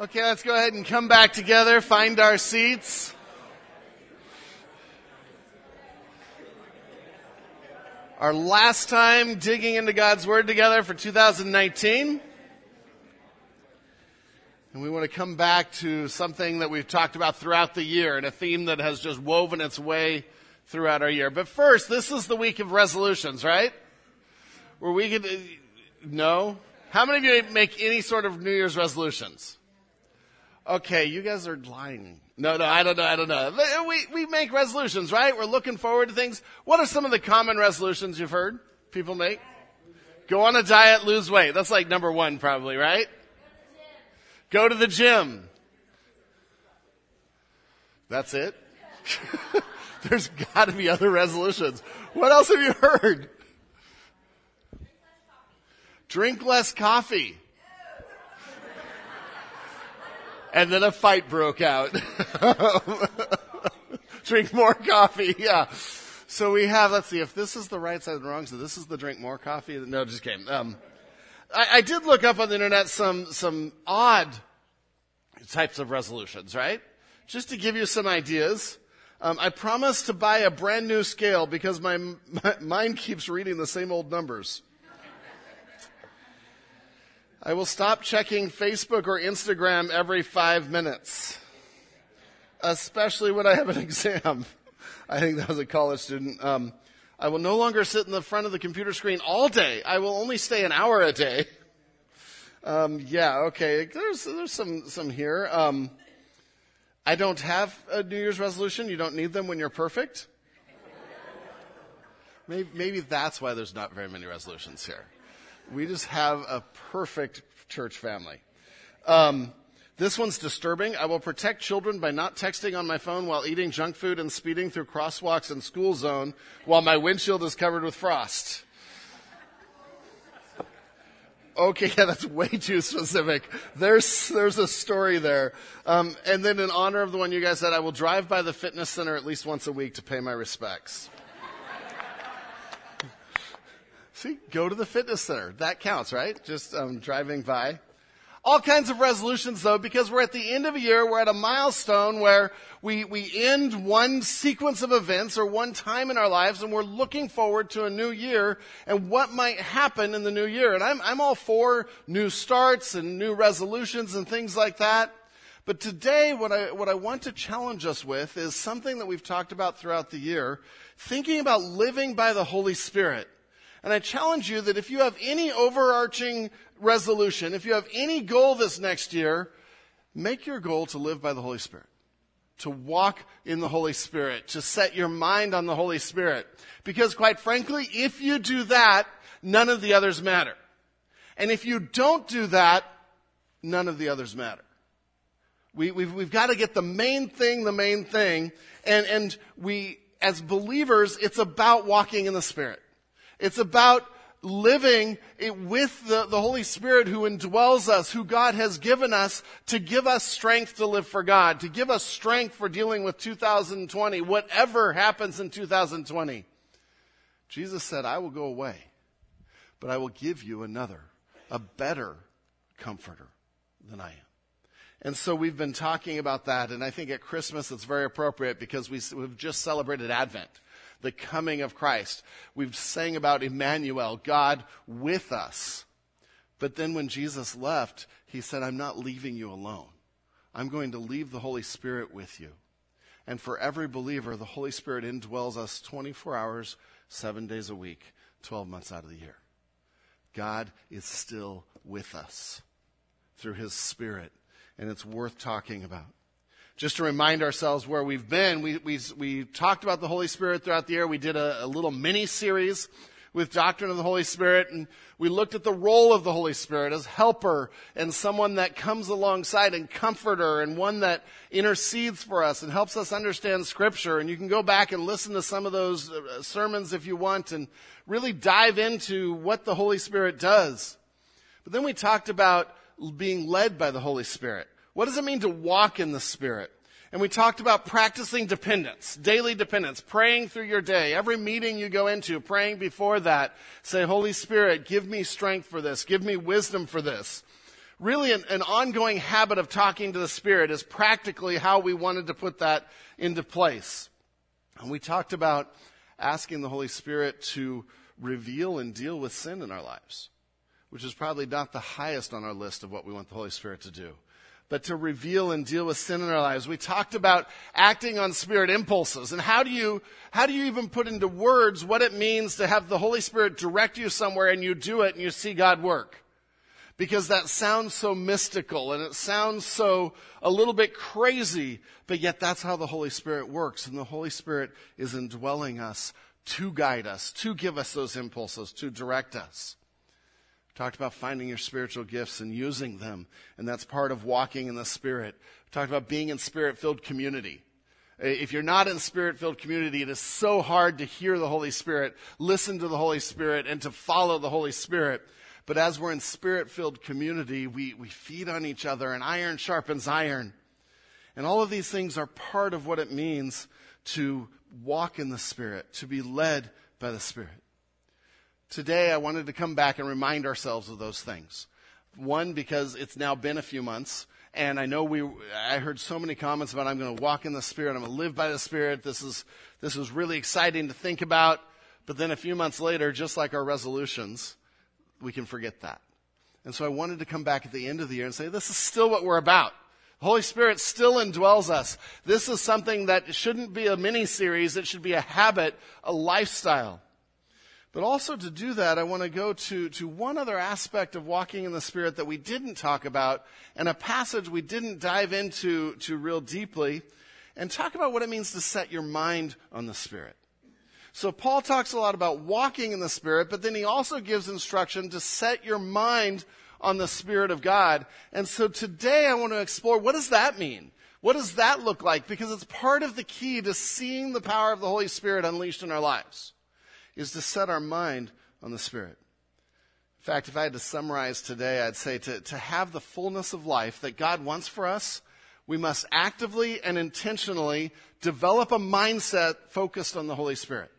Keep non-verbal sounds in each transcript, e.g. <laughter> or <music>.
Okay, let's go ahead and come back together, find our seats. Our last time digging into God's Word together for 2019. And we want to come back to something that we've talked about throughout the year and a theme that has just woven its way throughout our year. But first, this is the week of resolutions, right? Where we could, no? How many of you make any sort of New Year's resolutions? Okay, you guys are lying. No, no, I don't know, I don't know. Uh, we, we make resolutions, right? We're looking forward to things. What are some of the common resolutions you've heard people make? Go on a diet, lose weight. That's like number one probably, right? Go to the gym. That's it? <laughs> There's gotta be other resolutions. What else have you heard? Drink less coffee and then a fight broke out. <laughs> drink more coffee, yeah. So we have, let's see, if this is the right side and wrong, so this is the drink more coffee. No, just kidding. Um, I, I did look up on the internet some, some odd types of resolutions, right? Just to give you some ideas. Um, I promised to buy a brand new scale because my, <laughs> my mind keeps reading the same old numbers. I will stop checking Facebook or Instagram every five minutes, especially when I have an <laughs> exam. I think that was a college student. Um, I will no longer sit in the front of the computer screen all day. I will only stay an hour a day. Um, yeah, okay. There's there's some some here. Um, I don't have a New Year's resolution. You don't need them when you're perfect. Maybe, maybe that's why there's not very many resolutions here. We just have a perfect church family. Um, this one's disturbing. I will protect children by not texting on my phone while eating junk food and speeding through crosswalks and school zone while my windshield is covered with frost. Okay, <laughs> yeah, that's way too specific. There's there's a story there. Um, and then in honor of the one you guys said, I will drive by the fitness center at least once a week to pay my respects. See, go to the fitness center. That counts, right? Just um, driving by. All kinds of resolutions though, because we're at the end of a year, we're at a milestone where we, we end one sequence of events or one time in our lives and we're looking forward to a new year and what might happen in the new year. And I'm, I'm all for new starts and new resolutions and things like that. But today, what I, what I want to challenge us with is something that we've talked about throughout the year, thinking about living by the Holy Spirit. And I challenge you that if you have any overarching resolution, if you have any goal this next year, make your goal to live by the Holy Spirit. To walk in the Holy Spirit, to set your mind on the Holy Spirit. Because quite frankly, if you do that, none of the others matter. And if you don't do that, none of the others matter. We, have we've, we've got to get the main thing, the main thing. And, and we, as believers, it's about walking in the Spirit. It's about living with the, the Holy Spirit who indwells us, who God has given us to give us strength to live for God, to give us strength for dealing with 2020, whatever happens in 2020. Jesus said, I will go away, but I will give you another, a better comforter than I am. And so we've been talking about that, and I think at Christmas it's very appropriate because we, have just celebrated Advent the coming of Christ. We've sang about Emmanuel, God with us. But then when Jesus left, he said, I'm not leaving you alone. I'm going to leave the Holy Spirit with you. And for every believer, the Holy Spirit indwells us 24 hours, seven days a week, 12 months out of the year. God is still with us through his Spirit, and it's worth talking about just to remind ourselves where we've been, we, we, we talked about the Holy Spirit throughout the year. We did a, a little mini series with Doctrine of the Holy Spirit, and we looked at the role of the Holy Spirit as helper and someone that comes alongside and comforter and one that intercedes for us and helps us understand Scripture. And you can go back and listen to some of those uh, sermons if you want and really dive into what the Holy Spirit does. But then we talked about being led by the Holy Spirit. What does it mean to walk in the Spirit? And we talked about practicing dependence, daily dependence, praying through your day. Every meeting you go into, praying before that, say, Holy Spirit, give me strength for this. Give me wisdom for this. really an, an ongoing habit of talking to the Spirit is practically how we wanted to put that into place. And we talked about asking the Holy Spirit to reveal and deal with sin in our lives, which is probably not the highest on our list of what we want the Holy Spirit to do but to reveal and deal with sin in our lives. We talked about acting on spirit impulses and how do you, how do you even put into words what it means to have the Holy Spirit direct you somewhere and you do it and you see God work? Because that sounds so mystical and it sounds so a little bit crazy, but yet that's how the Holy Spirit works. And the Holy Spirit is indwelling us to guide us, to give us those impulses, to direct us talked about finding your spiritual gifts and using them, and that's part of walking in the Spirit. We talked about being in Spirit filled community. If you're not in Spirit filled community, it is so hard to hear the Holy Spirit, listen to the Holy Spirit, and to follow the Holy Spirit. But as we're in Spirit filled community, we, we feed on each other, and iron sharpens iron. And all of these things are part of what it means to walk in the Spirit, to be led by the Spirit. Today, I wanted to come back and remind ourselves of those things. One, because it's now been a few months, and I know we, I heard so many comments about I'm going to walk in the Spirit, I'm going to live by the Spirit. This is, this is really exciting to think about. But then a few months later, just like our resolutions, we can forget that. And so I wanted to come back at the end of the year and say, this is still what we're about. The Holy Spirit still indwells us. This is something that shouldn't be a mini series. It should be a habit, a lifestyle. But also to do that, I want to go to, to one other aspect of walking in the Spirit that we didn't talk about and a passage we didn't dive into to real deeply and talk about what it means to set your mind on the Spirit. So Paul talks a lot about walking in the Spirit, but then he also gives instruction to set your mind on the Spirit of God. And so today I want to explore what does that mean? What does that look like? Because it's part of the key to seeing the power of the Holy Spirit unleashed in our lives is to set our mind on the Spirit. In fact, if I had to summarize today, I'd say to, to have the fullness of life that God wants for us, we must actively and intentionally develop a mindset focused on the Holy Spirit.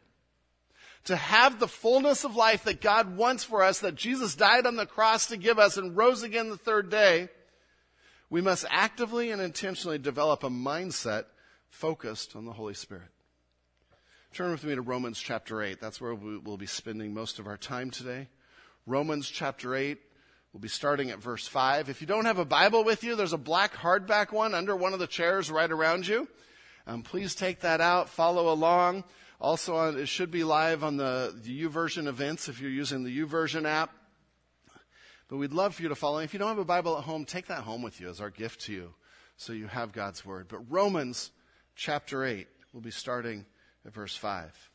To have the fullness of life that God wants for us, that Jesus died on the cross to give us and rose again the third day, we must actively and intentionally develop a mindset focused on the Holy Spirit. Turn with me to Romans chapter 8. That's where we will be spending most of our time today. Romans chapter 8. We'll be starting at verse 5. If you don't have a Bible with you, there's a black hardback one under one of the chairs right around you. Um, please take that out, follow along. Also, on, it should be live on the, the YouVersion events if you're using the YouVersion app. But we'd love for you to follow. If you don't have a Bible at home, take that home with you as our gift to you so you have God's Word. But Romans chapter 8, we'll be starting at verse 5.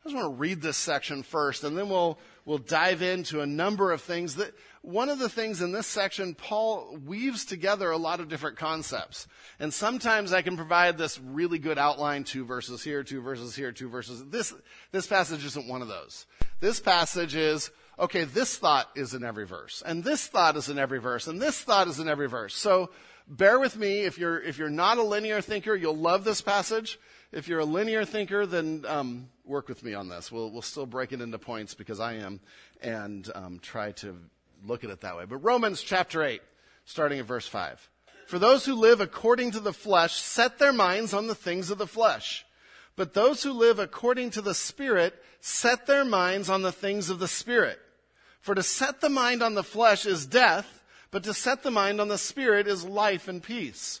I just want to read this section first, and then we'll, we'll dive into a number of things that, one of the things in this section, Paul weaves together a lot of different concepts. And sometimes I can provide this really good outline, two verses here, two verses here, two verses. This, this passage isn't one of those. This passage is, okay, this thought is in every verse, and this thought is in every verse, and this thought is in every verse. So bear with me. If you're, if you're not a linear thinker, you'll love this passage if you're a linear thinker, then um, work with me on this. We'll, we'll still break it into points because I am, and um, try to look at it that way. But Romans chapter 8, starting at verse 5. For those who live according to the flesh set their minds on the things of the flesh. But those who live according to the Spirit set their minds on the things of the Spirit. For to set the mind on the flesh is death, but to set the mind on the Spirit is life and peace.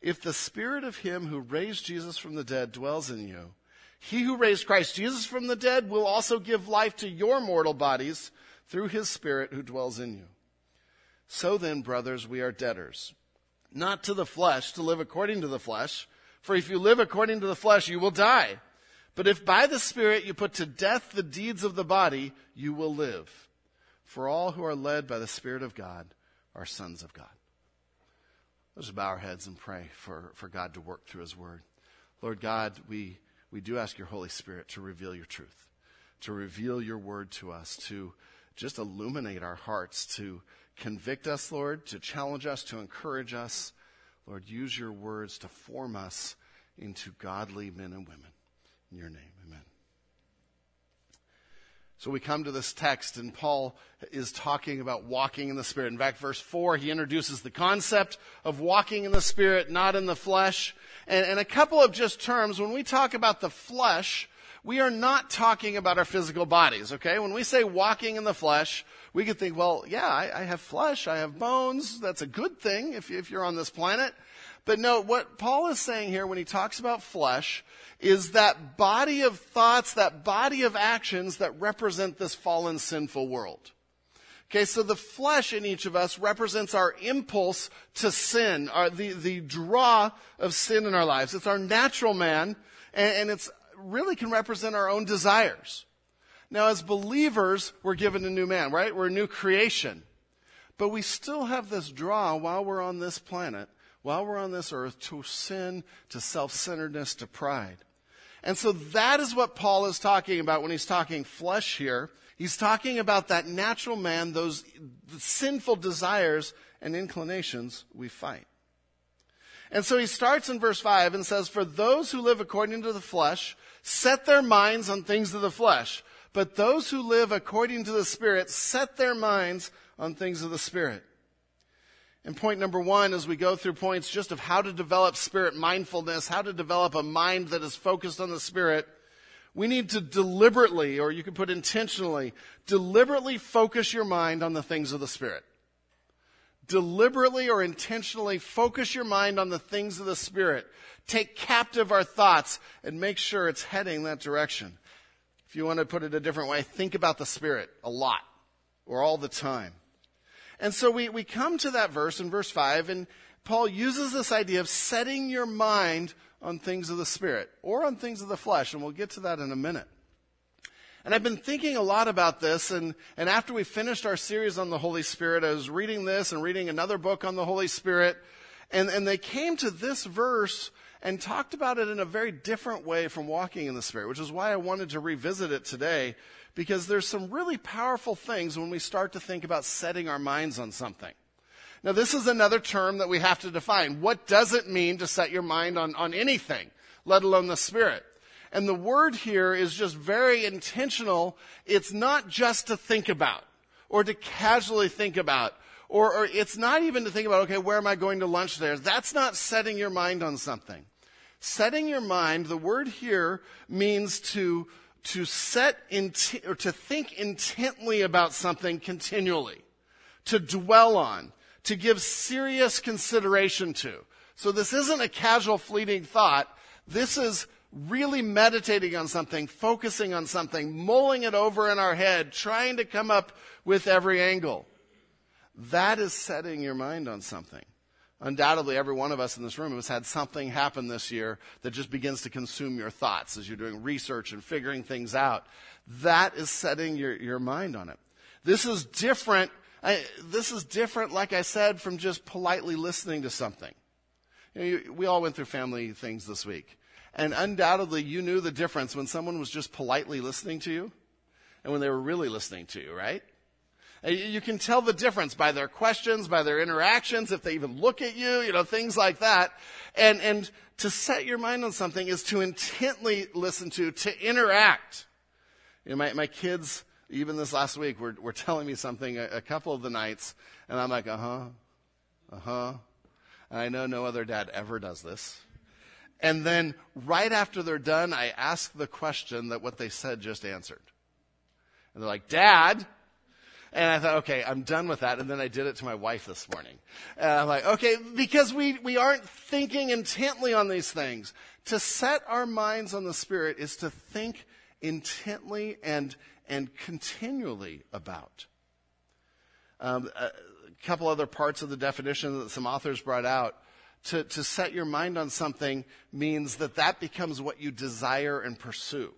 If the spirit of him who raised Jesus from the dead dwells in you, he who raised Christ Jesus from the dead will also give life to your mortal bodies through his spirit who dwells in you. So then, brothers, we are debtors, not to the flesh to live according to the flesh, for if you live according to the flesh, you will die. But if by the Spirit you put to death the deeds of the body, you will live. For all who are led by the Spirit of God are sons of God. Let's bow our heads and pray for, for God to work through His Word. Lord God, we, we do ask your Holy Spirit to reveal your truth, to reveal your Word to us, to just illuminate our hearts, to convict us, Lord, to challenge us, to encourage us. Lord, use your words to form us into godly men and women. In your name. So we come to this text, and Paul is talking about walking in the Spirit. In fact, verse 4, he introduces the concept of walking in the Spirit, not in the flesh. And, and a couple of just terms. When we talk about the flesh, we are not talking about our physical bodies, okay? When we say walking in the flesh, we could think, well, yeah, I, I have flesh, I have bones. That's a good thing if, if you're on this planet. But no, what Paul is saying here when he talks about flesh is that body of thoughts, that body of actions that represent this fallen sinful world. Okay, so the flesh in each of us represents our impulse to sin, our, the, the draw of sin in our lives. It's our natural man, and, and it's really can represent our own desires. Now, as believers, we're given a new man, right? We're a new creation. But we still have this draw while we're on this planet while we're on this earth to sin, to self centeredness, to pride. And so that is what Paul is talking about when he's talking flesh here. He's talking about that natural man, those sinful desires and inclinations we fight. And so he starts in verse 5 and says, For those who live according to the flesh set their minds on things of the flesh, but those who live according to the Spirit set their minds on things of the Spirit. And point number one, as we go through points just of how to develop spirit mindfulness, how to develop a mind that is focused on the spirit, we need to deliberately, or you could put intentionally, deliberately focus your mind on the things of the spirit. Deliberately or intentionally focus your mind on the things of the spirit. Take captive our thoughts and make sure it's heading that direction. If you want to put it a different way, think about the spirit a lot or all the time. And so we, we come to that verse in verse 5, and Paul uses this idea of setting your mind on things of the Spirit or on things of the flesh, and we'll get to that in a minute. And I've been thinking a lot about this, and, and after we finished our series on the Holy Spirit, I was reading this and reading another book on the Holy Spirit, and, and they came to this verse and talked about it in a very different way from walking in the Spirit, which is why I wanted to revisit it today because there's some really powerful things when we start to think about setting our minds on something. Now, this is another term that we have to define. What does it mean to set your mind on, on anything, let alone the Spirit? And the word here is just very intentional. It's not just to think about or to casually think about, or, or, it's not even to think about, okay, where am I going to lunch there? That's not setting your mind on something. Setting your mind, the word here means to to set or to think intently about something continually, to dwell on, to give serious consideration to. So this isn't a casual fleeting thought. This is really meditating on something, focusing on something, mulling it over in our head, trying to come up with every angle. That is setting your mind on something. Undoubtedly, every one of us in this room has had something happen this year that just begins to consume your thoughts as you're doing research and figuring things out. That is setting your, your mind on it. This is different. I, this is different, like I said, from just politely listening to something. You know, you, we all went through family things this week. And undoubtedly, you knew the difference when someone was just politely listening to you and when they were really listening to you, right? You can tell the difference by their questions, by their interactions, if they even look at you, you know, things like that. And, and to set your mind on something is to intently listen to, to interact. You know, my, my kids, even this last week, were, were telling me something a, a couple of the nights, and I'm like, uh huh, uh huh. And I know no other dad ever does this. And then right after they're done, I ask the question that what they said just answered. And they're like, Dad, and I thought, okay, I'm done with that. And then I did it to my wife this morning. And I'm like, okay, because we, we aren't thinking intently on these things. To set our minds on the Spirit is to think intently and, and continually about. Um, a couple other parts of the definition that some authors brought out. To, to set your mind on something means that that becomes what you desire and pursue.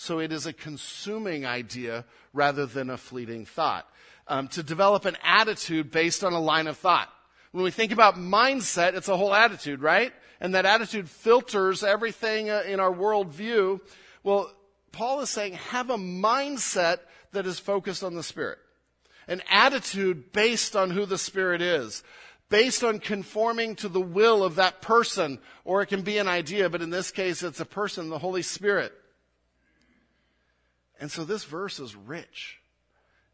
So it is a consuming idea rather than a fleeting thought. um, to develop an attitude based on a line of thought. When we think about mindset, it's a whole attitude, right? And that attitude filters everything uh, in our worldview. Well, Paul is saying have a mindset that is focused on the Spirit. An attitude based on who the Spirit is. Based on conforming to the will of that person, or it can be an idea, but in this case it's a person, the Holy Spirit. And so this verse is rich.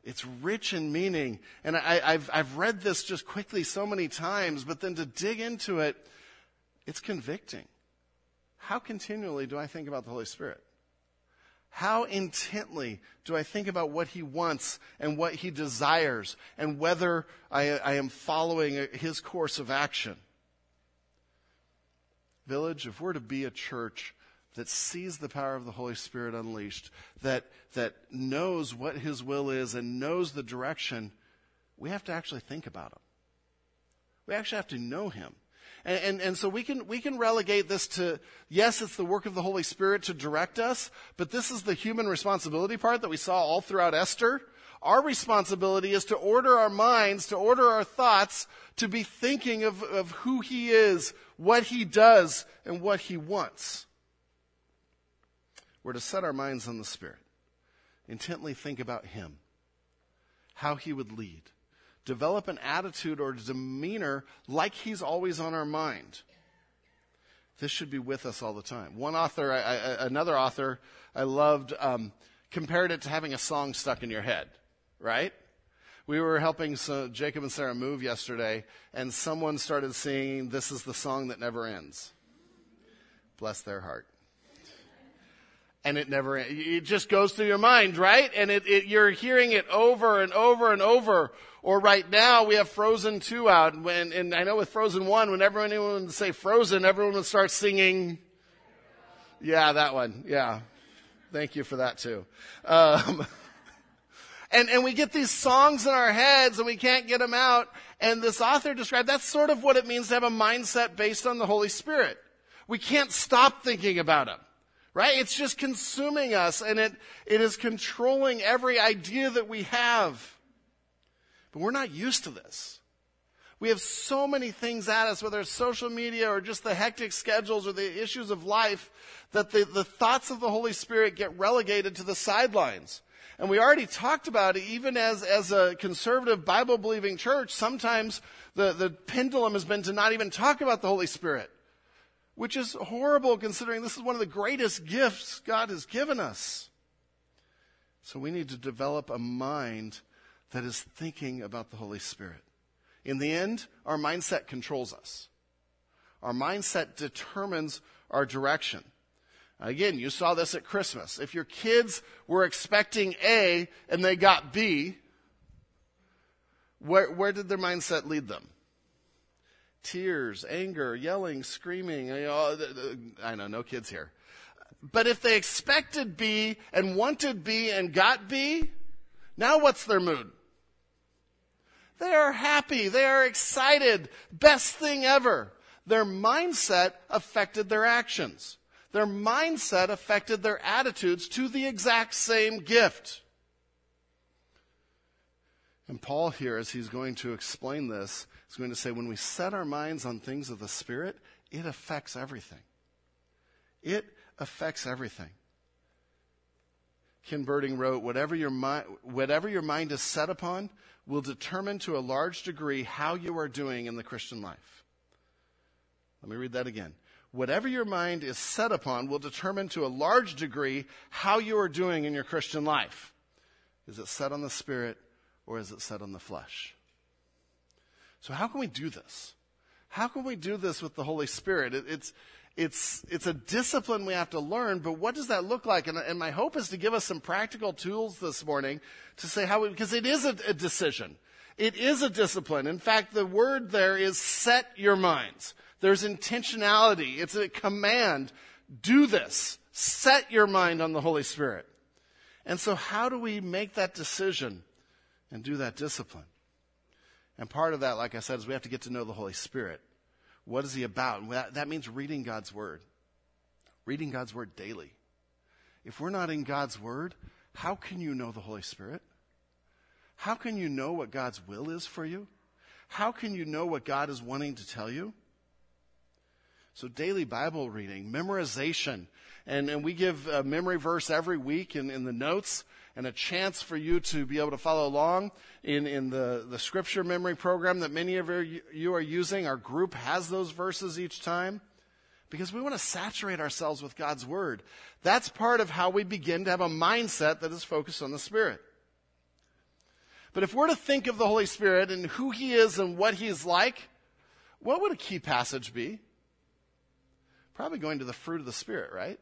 It's rich in meaning. And I, have I've read this just quickly so many times, but then to dig into it, it's convicting. How continually do I think about the Holy Spirit? How intently do I think about what He wants and what He desires and whether I, I am following His course of action? Village, if we're to be a church that sees the power of the Holy Spirit unleashed, that, that knows what His will is and knows the direction, we have to actually think about Him. We actually have to know Him. And, and, and, so we can, we can relegate this to, yes, it's the work of the Holy Spirit to direct us, but this is the human responsibility part that we saw all throughout Esther. Our responsibility is to order our minds, to order our thoughts, to be thinking of, of who He is, what He does, and what He wants. We're to set our minds on the Spirit, intently think about Him, how He would lead, develop an attitude or demeanor like He's always on our mind. This should be with us all the time. One author, I, I, another author I loved, um, compared it to having a song stuck in your head, right? We were helping Jacob and Sarah move yesterday, and someone started singing, This is the song that never ends. Bless their heart and it never it just goes through your mind right? And it, it, you're hearing it over and over and over. Or right now we have frozen 2 out and, when, and i know with frozen 1 whenever anyone would say frozen everyone would start singing. Yeah that one. Yeah. Thank you for that too. Um, <laughs> and, and we get these songs in our heads and we can't get them out. And this author described that's sort of what it means to have a mindset based on the holy spirit. We can't stop thinking about him right? It's just consuming us and it, it is controlling every idea that we have. But we're not used to this. We have so many things at us, whether it's social media or just the hectic schedules or the issues of life, that the, the thoughts of the Holy Spirit get relegated to the sidelines. And we already talked about it, even as, as a conservative Bible believing church, sometimes the, the pendulum has been to not even talk about the Holy Spirit which is horrible considering this is one of the greatest gifts God has given us. So we need to develop a mind that is thinking about the Holy Spirit. In the end, our mindset controls us. Our mindset determines our direction. Again, you saw this at Christmas. If your kids were expecting A and they got B, where, where did their mindset lead them? Tears, anger, yelling, screaming. Uh, uh, uh, I know, no kids here. But if they expected B and wanted B and got B, now what's their mood? They are happy. They are excited. Best thing ever. Their mindset affected their actions. Their mindset affected their attitudes to the exact same gift. And Paul here, as he's going to explain this, is going to say when we set our minds on things of the Spirit, it affects everything. It affects everything. Ken Berding wrote, whatever your, mi- whatever your mind is set upon will determine to a large degree how you are doing in the Christian life. Let me read that again. Whatever your mind is set upon will determine to a large degree how you are doing in your Christian life. Is it set on the Spirit or is it set on the flesh? So, how can we do this? How can we do this with the Holy Spirit? It, it's, it's, it's a discipline we have to learn, but what does that look like? And, and my hope is to give us some practical tools this morning to say how we, because it is a, a decision. It is a discipline. In fact, the word there is set your minds. There's intentionality. It's a command. Do this. Set your mind on the Holy Spirit. And so, how do we make that decision? and do that discipline. And part of that, like I said, is we have to get to know the Holy Spirit. What is He about? That, that means reading God's Word. Reading God's Word daily. If we're not in God's Word, how can you know the Holy Spirit? How can you know what God's will is for you? How can you know what God is wanting to tell you? So, daily Bible reading, memorization, and, and we give a memory verse every week in, in the notes and a chance for you to be able to follow along in, in the, the scripture memory program that many of you are using. Our group has those verses each time because we want to saturate ourselves with God's Word. That's part of how we begin to have a mindset that is focused on the Spirit. But if we're to think of the Holy Spirit and who He is and what He is like, what would a key passage be? Probably going to the fruit of the Spirit, right?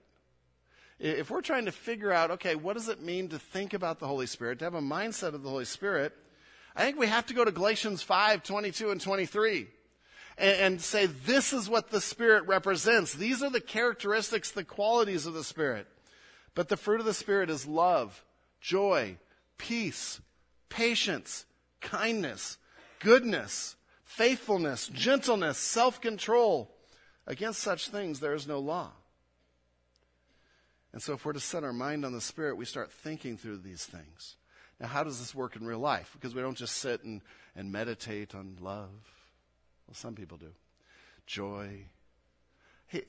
If we're trying to figure out, okay, what does it mean to think about the Holy Spirit, to have a mindset of the Holy Spirit, I think we have to go to Galatians 5, 22 and 23 and, and say, this is what the Spirit represents. These are the characteristics, the qualities of the Spirit. But the fruit of the Spirit is love, joy, peace, patience, kindness, goodness, faithfulness, gentleness, self-control. Against such things there is no law. And so, if we're to set our mind on the Spirit, we start thinking through these things. Now, how does this work in real life? Because we don't just sit and, and meditate on love. Well, some people do. Joy. Hey,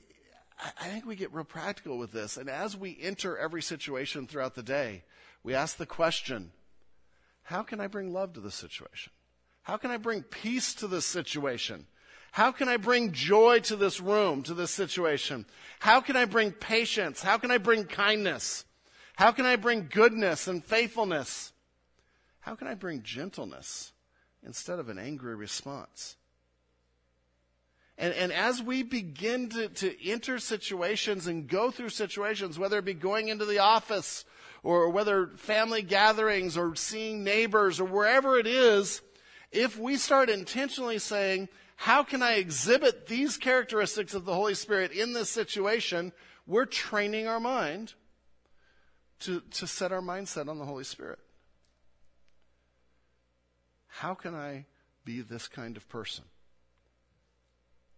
I think we get real practical with this. And as we enter every situation throughout the day, we ask the question how can I bring love to this situation? How can I bring peace to this situation? How can I bring joy to this room, to this situation? How can I bring patience? How can I bring kindness? How can I bring goodness and faithfulness? How can I bring gentleness instead of an angry response? And, and as we begin to, to enter situations and go through situations, whether it be going into the office or whether family gatherings or seeing neighbors or wherever it is, if we start intentionally saying, how can I exhibit these characteristics of the Holy Spirit in this situation? We're training our mind to, to set our mindset on the Holy Spirit. How can I be this kind of person?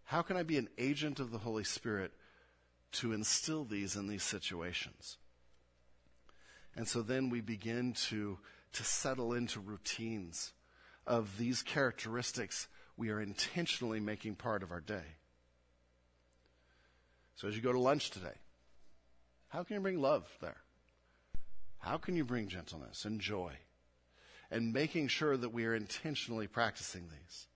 How can I be an agent of the Holy Spirit to instill these in these situations? And so then we begin to, to settle into routines of these characteristics we are intentionally making part of our day. So as you go to lunch today, how can you bring love there? How can you bring gentleness and joy? And making sure that we are intentionally practicing these.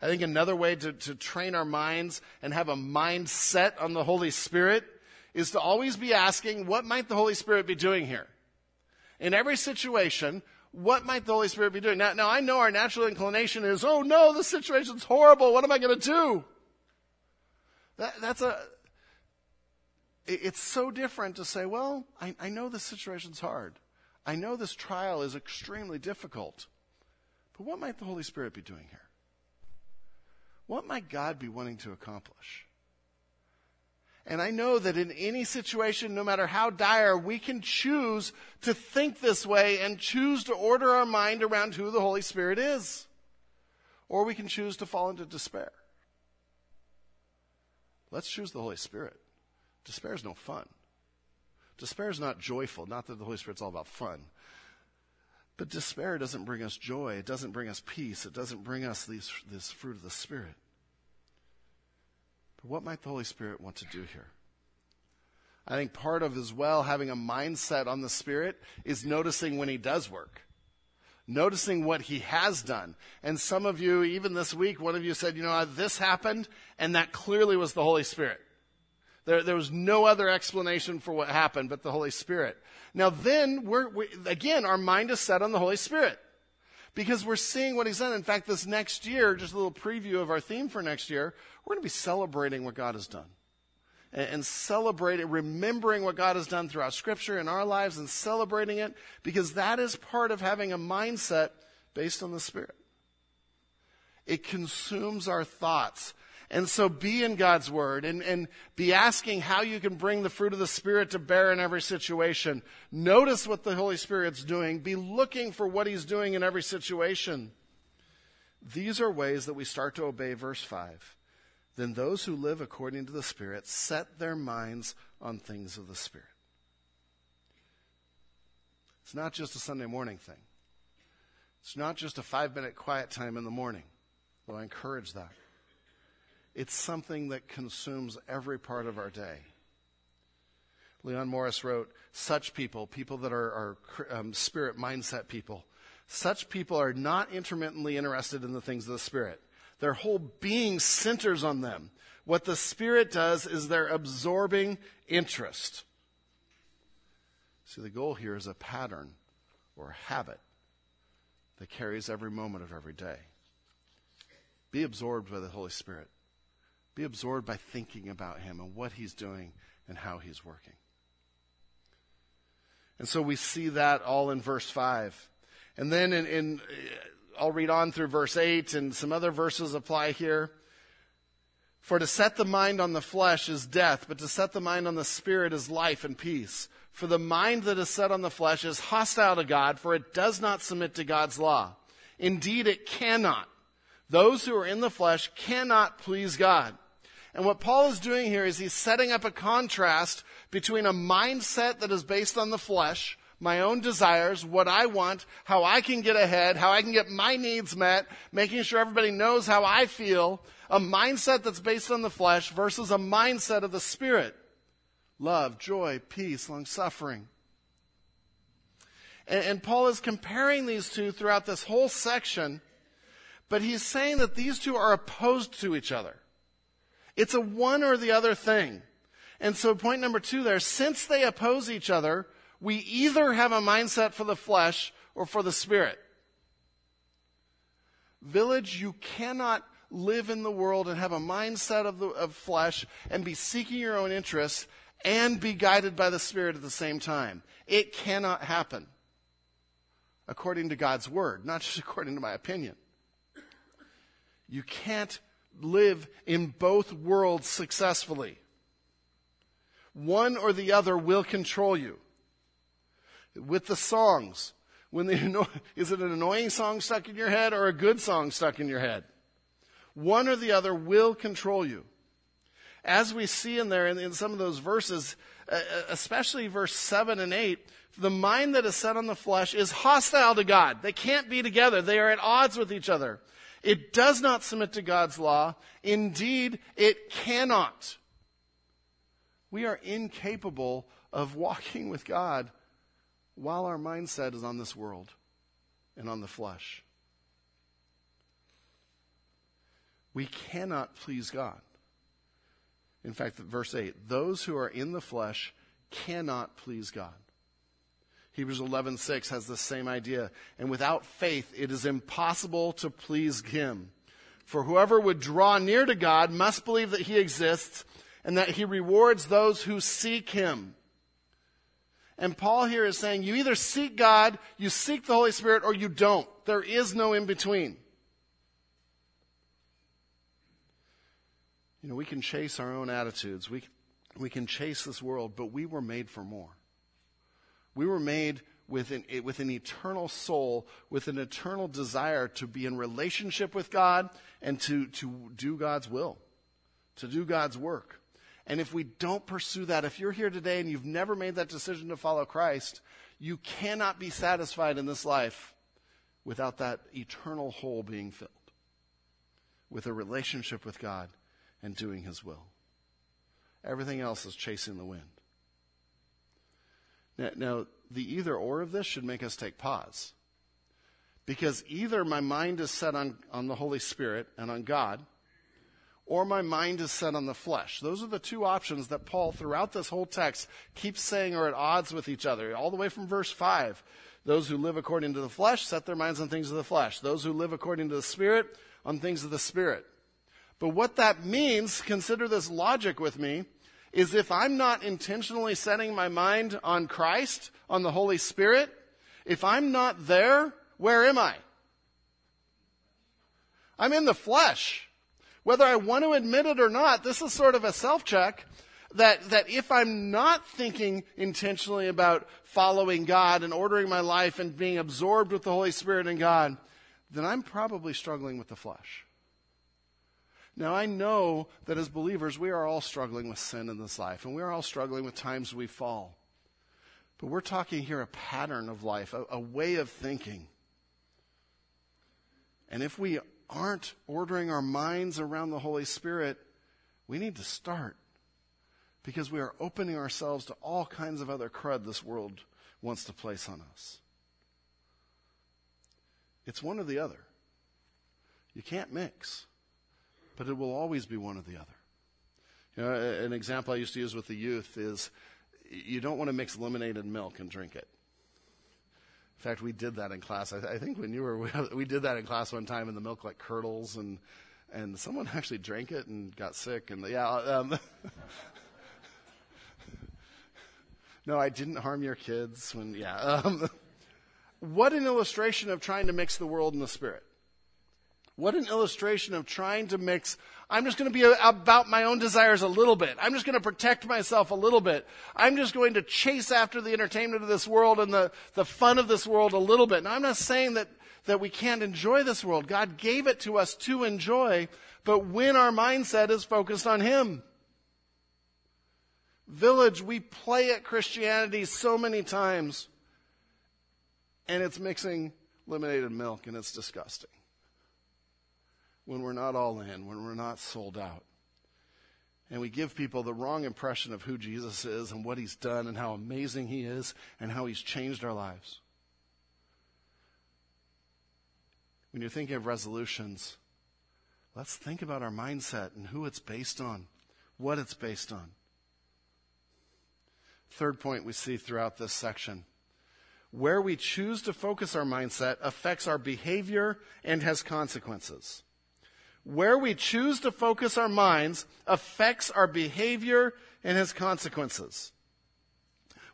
I think another way to, to train our minds and have a mindset on the Holy Spirit is to always be asking, what might the Holy Spirit be doing here? In every situation, what might the Holy Spirit be doing? Now, now I know our natural inclination is, oh no, the situation's horrible. What am I going to do? That, that's a, it's so different to say, well, I, I know this situation's hard. I know this trial is extremely difficult. But what might the Holy Spirit be doing here? What might God be wanting to accomplish? And I know that in any situation, no matter how dire, we can choose to think this way and choose to order our mind around who the Holy Spirit is. Or we can choose to fall into despair. Let's choose the Holy Spirit. Despair is no fun. Despair is not joyful. Not that the Holy Spirit's all about fun. But despair doesn't bring us joy. It doesn't bring us peace. It doesn't bring us these, this fruit of the Spirit. But what might the Holy Spirit want to do here? I think part of as well having a mindset on the Spirit is noticing when He does work. Noticing what He has done. And some of you, even this week, one of you said, you know, this happened, and that clearly was the Holy Spirit. There, there was no other explanation for what happened but the Holy Spirit. Now then, we're, we, again, our mind is set on the Holy Spirit because we're seeing what he's done. In fact, this next year, just a little preview of our theme for next year, we're going to be celebrating what God has done. And, celebrating, remembering what God has done throughout Scripture in our lives and celebrating it because that is part of having a mindset based on the Spirit. It consumes our thoughts. And so be in God's Word and, and be asking how you can bring the fruit of the Spirit to bear in every situation. Notice what the Holy Spirit's doing. Be looking for what He's doing in every situation. These are ways that we start to obey verse 5. Then those who live according to the Spirit set their minds on things of the Spirit. It's not just a Sunday morning thing. It's not just a five minute quiet time in the morning, though I encourage that. It's something that consumes every part of our day. Leon Morris wrote, such people, people that are, are um, spirit mindset people, such people are not intermittently interested in the things of the spirit. Their whole being centers on them. What the spirit does is their absorbing interest. See, the goal here is a pattern or habit that carries every moment of every day. Be absorbed by the Holy Spirit. Be absorbed by thinking about Him and what He's doing and how He's working. And so we see that all in verse 5. And then in, in, uh, I'll read on through verse 8 and some other verses apply here. For to set the mind on the flesh is death, but to set the mind on the spirit is life and peace. For the mind that is set on the flesh is hostile to God, for it does not submit to God's law. Indeed, it cannot. Those who are in the flesh cannot please God. And what Paul is doing here is he's setting up a contrast between a mindset that is based on the flesh, my own desires, what I want, how I can get ahead, how I can get my needs met, making sure everybody knows how I feel, a mindset that's based on the flesh versus a mindset of the spirit. Love, joy, peace, long suffering. And, and Paul is comparing these two throughout this whole section, but he's saying that these two are opposed to each other. It's a one or the other thing. And so point number two there, since they oppose each other, we either have a mindset for the flesh or for the spirit. Village, you cannot live in the world and have a mindset of the of flesh and be seeking your own interests and be guided by the spirit at the same time. It cannot happen. According to God's word, not just <laughs> according to my opinion. You can't live in both worlds successfully. One or the other will control you. With the songs, when the, <laughs> is it an annoying song stuck in your head or a good song stuck in your head? One or the other will control you. As we see in there in, in some of those verses, especially verse 7 and 8, the mind that is set on the flesh is hostile to God. They can't be together. They are at odds with each other. It does not submit to God's law. Indeed, it cannot. We are incapable of walking with God while our mindset is on this world and on the flesh. We cannot please God. In fact, verse 8 those who are in the flesh cannot please God. Hebrews 11:6 has the same idea. And without faith it is impossible to please him. For whoever would draw near to God must believe that he exists and that he rewards those who seek him. And Paul here is saying you either seek God, you seek the Holy Spirit, or you don't. There is no in between. You know, we can chase our own attitudes. We, we can chase this world, but we were made for more. We were made with an, with an eternal soul, with an eternal desire to be in relationship with God and to, to do God's will, to do God's work. And if we don't pursue that, if you're here today and you've never made that decision to follow Christ, you cannot be satisfied in this life without that eternal hole being filled with a relationship with God and doing His will. Everything else is chasing the wind. Now, now, the either or of this should make us take pause. Because either my mind is set on, on the Holy Spirit and on God, or my mind is set on the flesh. Those are the two options that Paul, throughout this whole text, keeps saying are at odds with each other, all the way from verse 5. Those who live according to the flesh set their minds on things of the flesh. Those who live according to the Spirit, on things of the Spirit. But what that means, consider this logic with me, is if I'm not intentionally setting my mind on Christ, on the Holy Spirit, if I'm not there, where am I? I'm in the flesh. Whether I want to admit it or not, this is sort of a self check that, that if I'm not thinking intentionally about following God and ordering my life and being absorbed with the Holy Spirit and God, then I'm probably struggling with the flesh. Now, I know that as believers, we are all struggling with sin in this life, and we are all struggling with times we fall. But we're talking here a pattern of life, a, a way of thinking. And if we aren't ordering our minds around the Holy Spirit, we need to start because we are opening ourselves to all kinds of other crud this world wants to place on us. It's one or the other. You can't mix, but it will always be one or the other. You know, an example I used to use with the youth is you don't want to mix lemonade and milk and drink it. In fact, we did that in class. I, I think when you were, <laughs> we did that in class one time, and the milk like curdles, and and someone <laughs> actually drank it and got sick. And yeah, um, <laughs> no, I didn't harm your kids. When yeah, um, what an illustration of trying to mix the world and the spirit. What an illustration of trying to mix. I'm just going to be about my own desires a little bit. I'm just going to protect myself a little bit. I'm just going to chase after the entertainment of this world and the, the fun of this world a little bit. Now, I'm not saying that, that we can't enjoy this world. God gave it to us to enjoy, but when our mindset is focused on Him. Village, we play at Christianity so many times, and it's mixing lemonade and milk, and it's disgusting when we're not all in, when we're not sold out. And we give people the wrong impression of who Jesus is and what he's done and how amazing he is and how he's changed our lives. When you're thinking of resolutions, let's think about our mindset and who it's based on, what it's based on. Third point we see throughout this section where we choose to focus our mindset affects our behavior and has consequences. Where we choose to focus our minds affects our behavior and has consequences.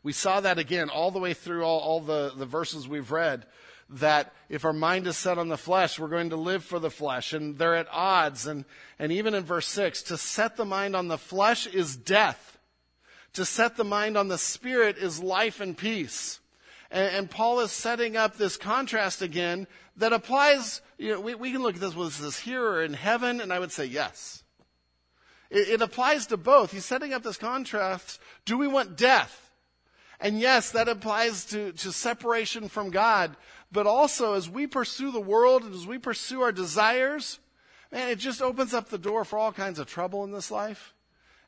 We saw that again all the way through all, all the, the verses we've read that if our mind is set on the flesh, we're going to live for the flesh, and they're at odds. And, and even in verse 6, to set the mind on the flesh is death. To set the mind on the spirit is life and peace. And, and Paul is setting up this contrast again that applies, you know, we, we can look at this, was this here or in heaven? And I would say yes. It, it applies to both. He's setting up this contrast. Do we want death? And yes, that applies to, to separation from God. But also, as we pursue the world and as we pursue our desires, man, it just opens up the door for all kinds of trouble in this life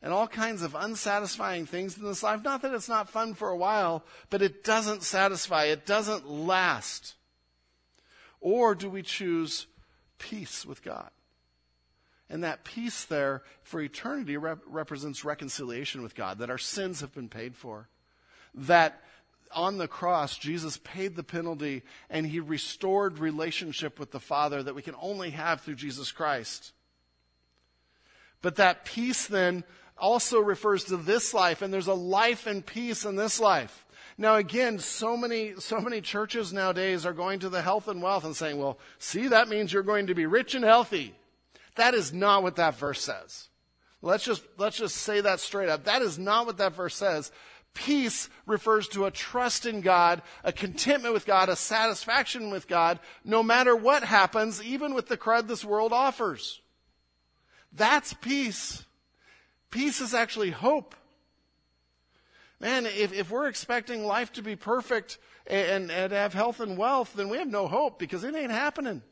and all kinds of unsatisfying things in this life. Not that it's not fun for a while, but it doesn't satisfy, it doesn't last. Or do we choose peace with God? And that peace there for eternity rep- represents reconciliation with God, that our sins have been paid for. That on the cross, Jesus paid the penalty and he restored relationship with the Father that we can only have through Jesus Christ. But that peace then also refers to this life, and there's a life and peace in this life. Now again, so many, so many churches nowadays are going to the health and wealth and saying, well, see, that means you're going to be rich and healthy. That is not what that verse says. Let's just, let's just say that straight up. That is not what that verse says. Peace refers to a trust in God, a contentment with God, a satisfaction with God, no matter what happens, even with the crud this world offers. That's peace. Peace is actually hope. Man, if, if we're expecting life to be perfect and, and have health and wealth, then we have no hope because it ain't happening.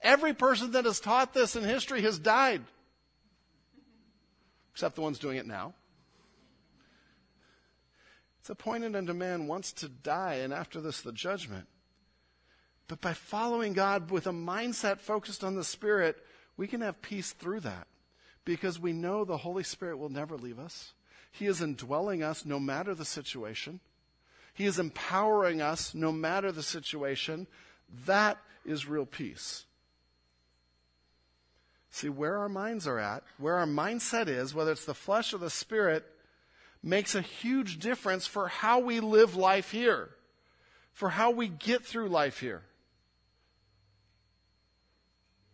Every person that has taught this in history has died, except the ones doing it now. It's appointed unto man once to die, and after this, the judgment. But by following God with a mindset focused on the Spirit, we can have peace through that because we know the Holy Spirit will never leave us. He is indwelling us no matter the situation. He is empowering us no matter the situation. That is real peace. See, where our minds are at, where our mindset is, whether it's the flesh or the spirit, makes a huge difference for how we live life here, for how we get through life here.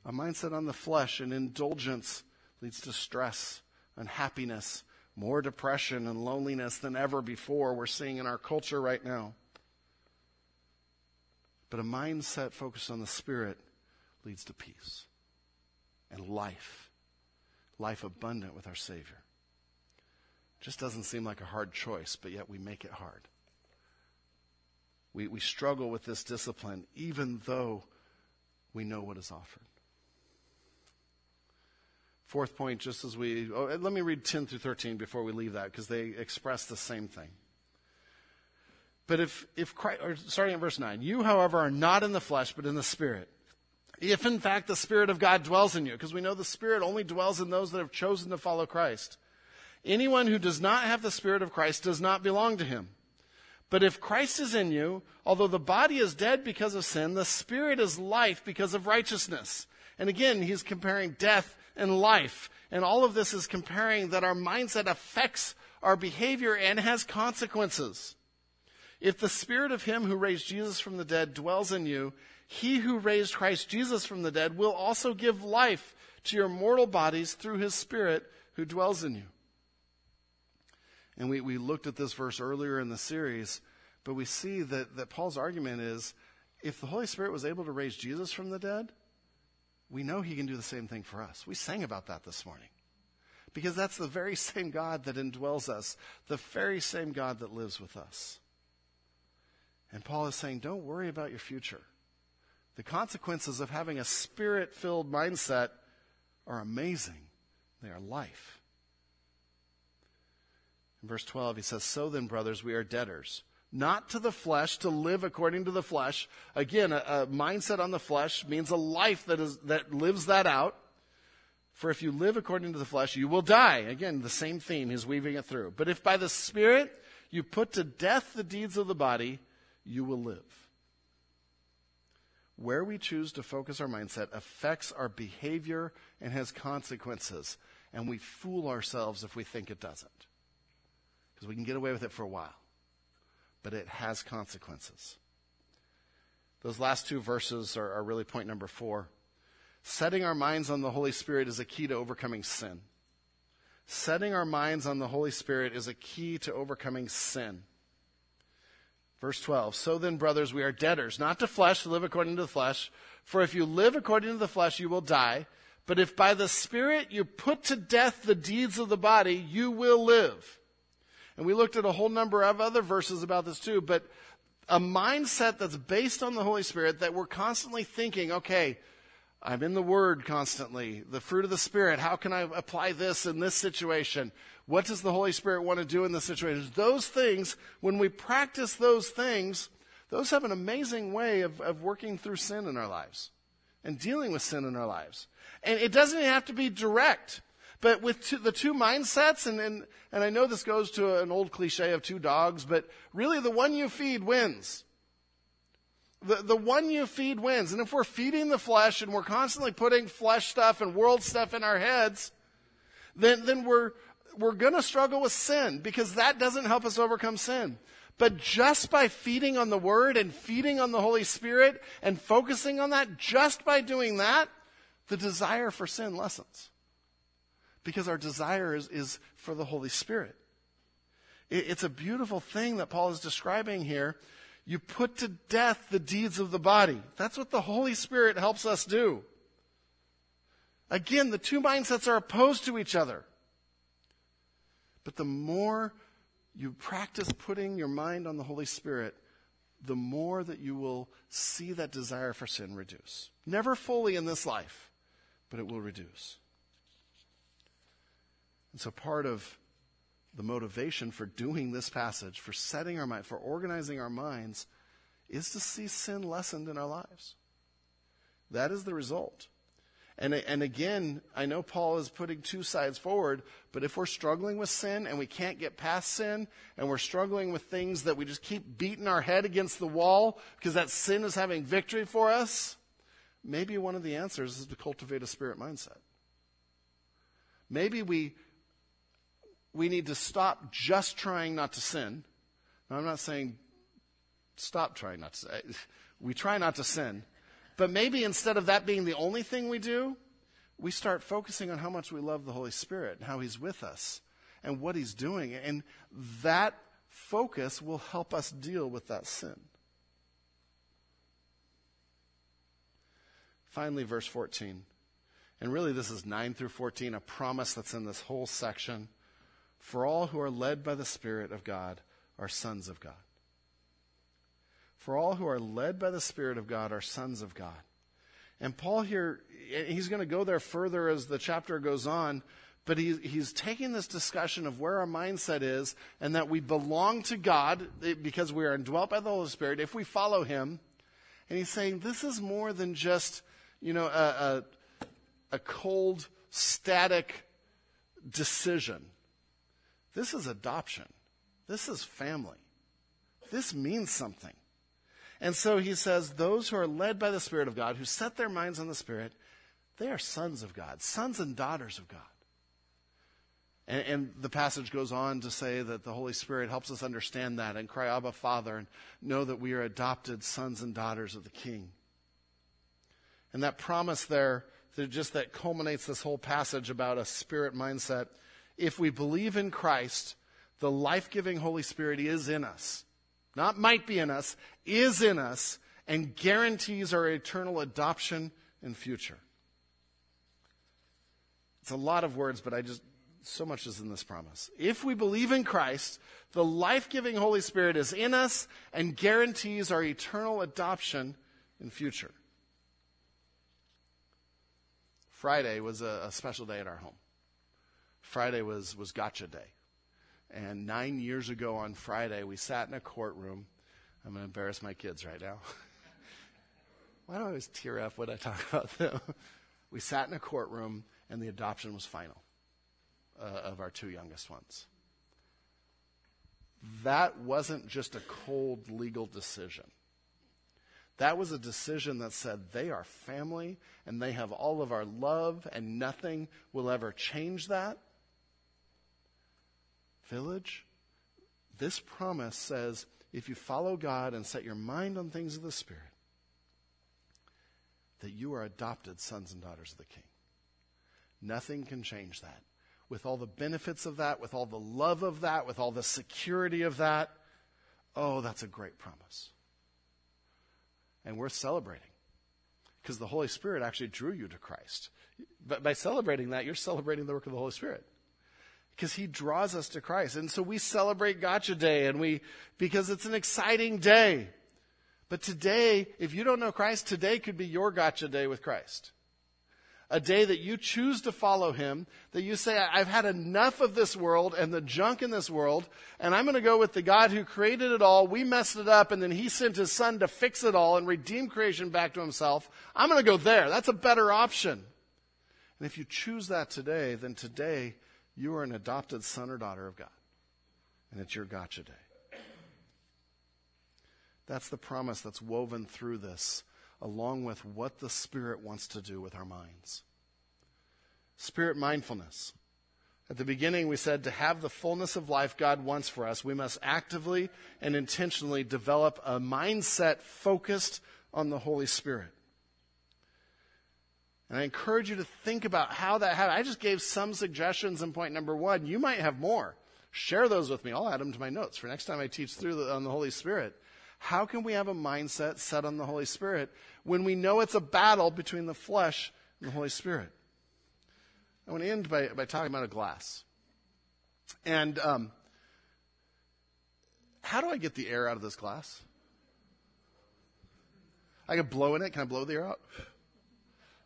A mindset on the flesh and indulgence leads to stress, unhappiness, more depression and loneliness than ever before we're seeing in our culture right now. But a mindset focused on the Spirit leads to peace and life, life abundant with our Savior. Just doesn't seem like a hard choice, but yet we make it hard. We, we struggle with this discipline, even though we know what is offered. Fourth point, just as we, oh, let me read 10 through 13 before we leave that, because they express the same thing. But if, if Christ, or starting at verse 9, you, however, are not in the flesh, but in the Spirit. If in fact the Spirit of God dwells in you, because we know the Spirit only dwells in those that have chosen to follow Christ. Anyone who does not have the Spirit of Christ does not belong to him. But if Christ is in you, although the body is dead because of sin, the Spirit is life because of righteousness. And again, he's comparing death and life. And all of this is comparing that our mindset affects our behavior and has consequences. If the spirit of him who raised Jesus from the dead dwells in you, he who raised Christ Jesus from the dead will also give life to your mortal bodies through his spirit who dwells in you. And we, we looked at this verse earlier in the series, but we see that, that Paul's argument is if the Holy Spirit was able to raise Jesus from the dead, we know he can do the same thing for us. We sang about that this morning. Because that's the very <laughs> same God that indwells us, the very same God that lives with us. And Paul is saying, don't worry about your future. The consequences of having a spirit filled mindset are amazing, they are life. In verse 12, he says, So then, brothers, we are debtors, not to the flesh, to live according to the flesh. Again, a, a mindset on the flesh means a life that, is, that lives that out. For if you live according to the flesh, you will die. Again, the same theme, he's weaving it through. But if by the Spirit you put to death the deeds of the body, you will live. Where we choose to focus our mindset affects our behavior and has consequences. And we fool ourselves if we think it doesn't. Because we can get away with it for a while. But it has consequences. Those last two verses are, are really point number four. Setting our minds on the Holy Spirit is a key to overcoming sin. Setting our minds on the Holy Spirit is a key to overcoming sin. Verse 12. So then, brothers, we are debtors, not to flesh, to live according to the flesh. For if you live according to the flesh, you will die. But if by the Spirit you put to death the deeds of the body, you will live. And we looked at a whole number of other verses about this too, but a mindset that's based on the Holy Spirit that we're constantly thinking, okay, I'm in the Word constantly. The fruit of the Spirit, how can I apply this in this situation? What does the Holy Spirit want to do in this situation? Those things, when we practice those things, those have an amazing way of, of working through sin in our lives and dealing with sin in our lives. And it doesn't have to be direct. But with two, the two mindsets, and, and, and I know this goes to an old cliche of two dogs, but really the one you feed wins. The, the one you feed wins. And if we're feeding the flesh and we're constantly putting flesh stuff and world stuff in our heads, then, then we're, we're going to struggle with sin because that doesn't help us overcome sin. But just by feeding on the Word and feeding on the Holy Spirit and focusing on that, just by doing that, the desire for sin lessens. Because our desire is, is for the Holy Spirit. It, it's a beautiful thing that Paul is describing here. You put to death the deeds of the body. That's what the Holy Spirit helps us do. Again, the two mindsets are opposed to each other. But the more you practice putting your mind on the Holy Spirit, the more that you will see that desire for sin reduce. Never fully in this life, but it will reduce. And so part of the motivation for doing this passage, for setting our mind, for organizing our minds, is to see sin lessened in our lives. That is the result. And, and again, I know Paul is putting two sides forward, but if we're struggling with sin and we can't get past sin, and we're struggling with things that we just keep beating our head against the wall because that sin is having victory for us, maybe one of the answers is to cultivate a spirit mindset. Maybe we, we need to stop just trying not to sin. Now, I'm not saying stop trying not to sin. <laughs> We try not to sin. But maybe instead of that being the only thing we do, we start focusing on how much we love the Holy Spirit and how He's with us and what He's doing. And that focus will help us deal with that sin. Finally, verse 14. And really, this is 9 through 14, a promise that's in this whole section. For all who are led by the Spirit of God are sons of God. For all who are led by the Spirit of God are sons of God. And Paul here, he's going to go there further as the chapter goes on, but he, he's taking this discussion of where our mindset is and that we belong to God eh, because we are indwelt by the Holy Spirit if we follow him. And he's saying this is more than just, you know, a, a, a cold, static decision. This is adoption. This is family. This means something. And so he says, those who are led by the Spirit of God, who set their minds on the Spirit, they are sons of God, sons and daughters of God. And, and, the passage goes on to say that the Holy Spirit helps us understand that and cry, Abba, Father, and know that we are adopted sons and daughters of the King. And that promise there, just that culminates this whole passage about a spirit mindset. If we believe in Christ, the life giving Holy Spirit is in us not might be in us, is in us, and guarantees our eternal adoption and future. It's a lot of words, but I just, so much is in this promise. If we believe in Christ, the life giving Holy Spirit is in us and guarantees our eternal adoption and future. Friday was a, a special day at our home. Friday was, was gotcha day. And nine years ago on Friday, we sat in a courtroom. I'm going to embarrass my kids right now. <laughs> Why do I always tear up when I talk <laughs> about them? we sat in a courtroom, and the adoption was final uh, of our two youngest ones. That wasn't just a cold legal decision. That was a decision that said they are family and they have all of our love, and nothing will ever change that village, this promise says if you follow God and set your mind on things of the Spirit, that you are adopted sons and daughters of the King. Nothing can change that. With all the benefits of that, with all the love of that, with all the security of that, oh, that's a great promise. And we're celebrating because the Holy Spirit actually drew you to Christ. But by celebrating that, you're celebrating the work of the Holy Spirit because he draws us to Christ. And so we celebrate Gotcha Day and we, because it's an exciting day. But today, if you don't know Christ, today could be your Gotcha Day with Christ. A day that you choose to follow him, that you say, I've had enough of this world and the junk in this world, and I'm going to go with the God who created it all. We messed it up, and then he sent his son to fix it all and redeem creation back to himself. I'm going to go there. That's a better option. And if you choose that today, then today you are an adopted son or daughter of God. And it's your gotcha day. That's the promise that's woven through this, along with what the Spirit wants to do with our minds. Spirit mindfulness. At the beginning, we said to have the fullness of life God wants for us, we must actively and intentionally develop a mindset focused on the Holy Spirit. And I encourage you to think about how that happened. I just gave some suggestions in point number one. You might have more. Share those with me. I'll add them to my notes for next time I teach through the, on the Holy Spirit. How can we have a mindset set on the Holy Spirit when we know it's a battle between the flesh and the Holy Spirit? I want to end by, by talking about a glass. And um, how do I get the air out of this glass? I can blow in it. Can I blow the air out?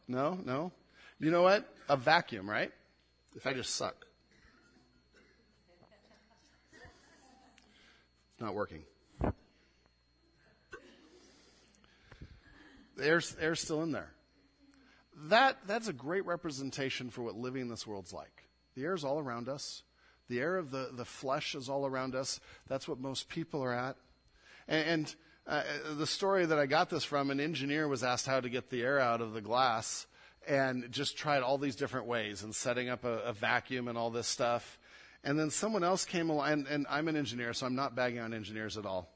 No, no. You know what? A vacuum, right? If I just suck. It's not working. The air's, air's still in there. That, that's a great representation for what living in this world's like. The air's all around us. The air of the, the flesh is all around us. That's what most people are at. And, and uh, the story that I got this from, an engineer was asked how to get the air out of the glass and just tried all these different ways and setting up a, a vacuum and all this stuff. And then someone else came along, and, and I'm an engineer, so I'm not bagging on engineers at all.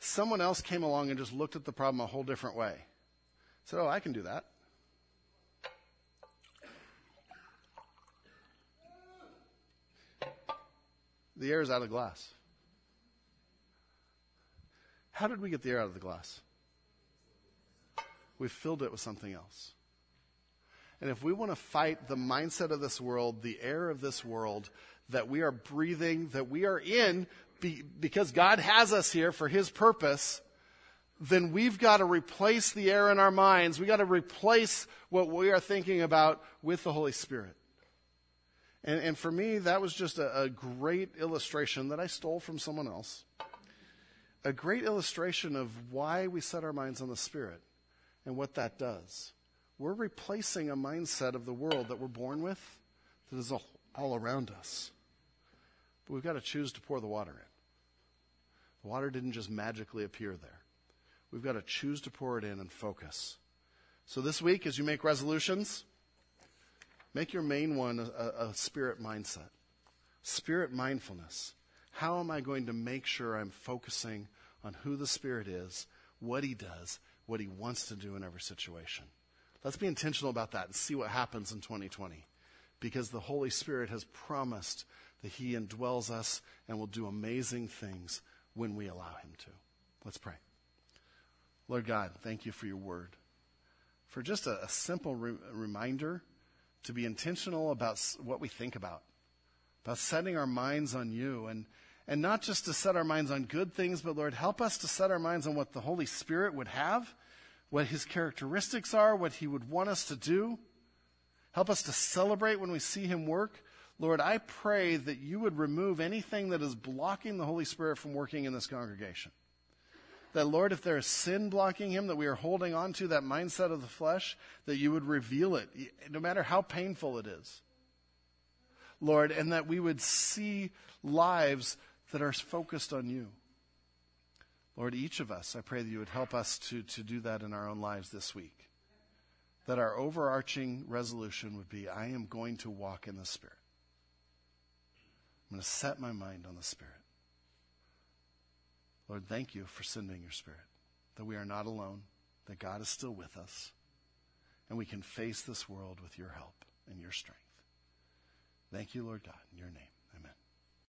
Someone else came along and just looked at the problem a whole different way. Said, Oh, I can do that. The air is out of glass. How did we get the air out of the glass? We filled it with something else. And if we want to fight the mindset of this world, the air of this world that we are breathing, that we are in be, because God has us here for His purpose, then we've got to replace the air in our minds. We've got to replace what we are thinking about with the Holy Spirit. And, and for me, that was just a, a great illustration that I stole from someone else. A great illustration of why we set our minds on the Spirit and what that does. We're replacing a mindset of the world that we're born with that is all, all around us. But we've got to choose to pour the water in. The water didn't just magically appear there. We've got to choose to pour it in and focus. So this week, as you make resolutions, make your main one a, a, spirit mindset, spirit mindfulness. How am I going to make sure I'm focusing on who the Spirit is, what He does, what He wants to do in every situation? Let's be intentional about that and see what happens in 2020. Because the Holy Spirit has promised that He indwells us and will do amazing things when we allow Him to. Let's pray. Lord God, thank you for your word. For just a, a simple re- reminder to be intentional about what we think about, about setting our minds on you and, and not just to set our minds on good things, but Lord, help us to set our minds on what the Holy Spirit would have, what his characteristics are, what he would want us to do. Help us to celebrate when we see him work. Lord, I pray that you would remove anything that is blocking the Holy Spirit from working in this congregation that, Lord, if there is sin blocking him, that we are holding on to, that mindset of the flesh, that you would reveal it, no matter how painful it is. Lord, and that we would see lives that are focused on you. Lord, each of us, I pray that you would help us to, to do that in our own lives this week. That our overarching resolution would be I am going to walk in the Spirit. I'm going to set my mind on the Spirit. Lord, thank you for sending your Spirit, that we are not alone, that God is still with us, and we can face this world with your help and your strength. Thank you, Lord God, in your name.